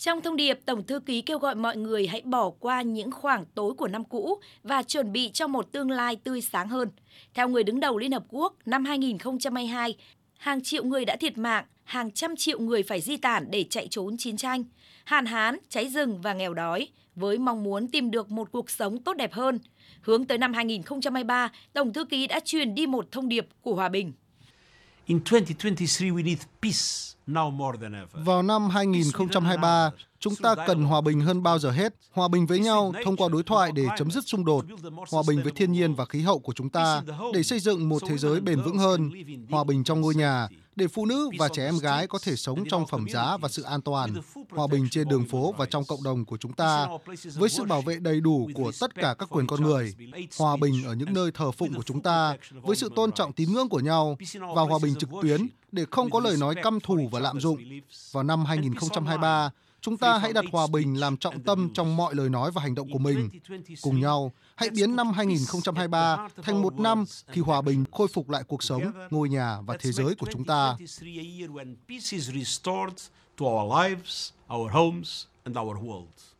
Trong thông điệp, Tổng thư ký kêu gọi mọi người hãy bỏ qua những khoảng tối của năm cũ và chuẩn bị cho một tương lai tươi sáng hơn. Theo người đứng đầu Liên Hợp Quốc, năm 2022, hàng triệu người đã thiệt mạng, hàng trăm triệu người phải di tản để chạy trốn chiến tranh, hạn hán, cháy rừng và nghèo đói, với mong muốn tìm được một cuộc sống tốt đẹp hơn. Hướng tới năm 2023, Tổng thư ký đã truyền đi một thông điệp của hòa bình vào năm 2023, chúng ta cần hòa bình hơn bao giờ hết, hòa bình với nhau thông qua đối thoại để chấm dứt xung đột, hòa bình với thiên nhiên và khí hậu của chúng ta để xây dựng một thế giới bền vững hơn, hòa bình trong ngôi nhà để phụ nữ và trẻ em gái có thể sống trong phẩm giá và sự an toàn, hòa bình trên đường phố và trong cộng đồng của chúng ta, với sự bảo vệ đầy đủ của tất cả các quyền con người, hòa bình ở những nơi thờ phụng của chúng ta, với sự tôn trọng tín ngưỡng của nhau và hòa bình trực tuyến để không có lời nói căm thù và lạm dụng. Vào năm 2023, chúng ta hãy đặt hòa bình làm trọng tâm trong mọi lời nói và hành động của mình. Cùng nhau, hãy biến năm 2023 thành một năm khi hòa bình khôi phục lại cuộc sống, ngôi nhà và thế giới của chúng ta. to our lives, our homes and our world.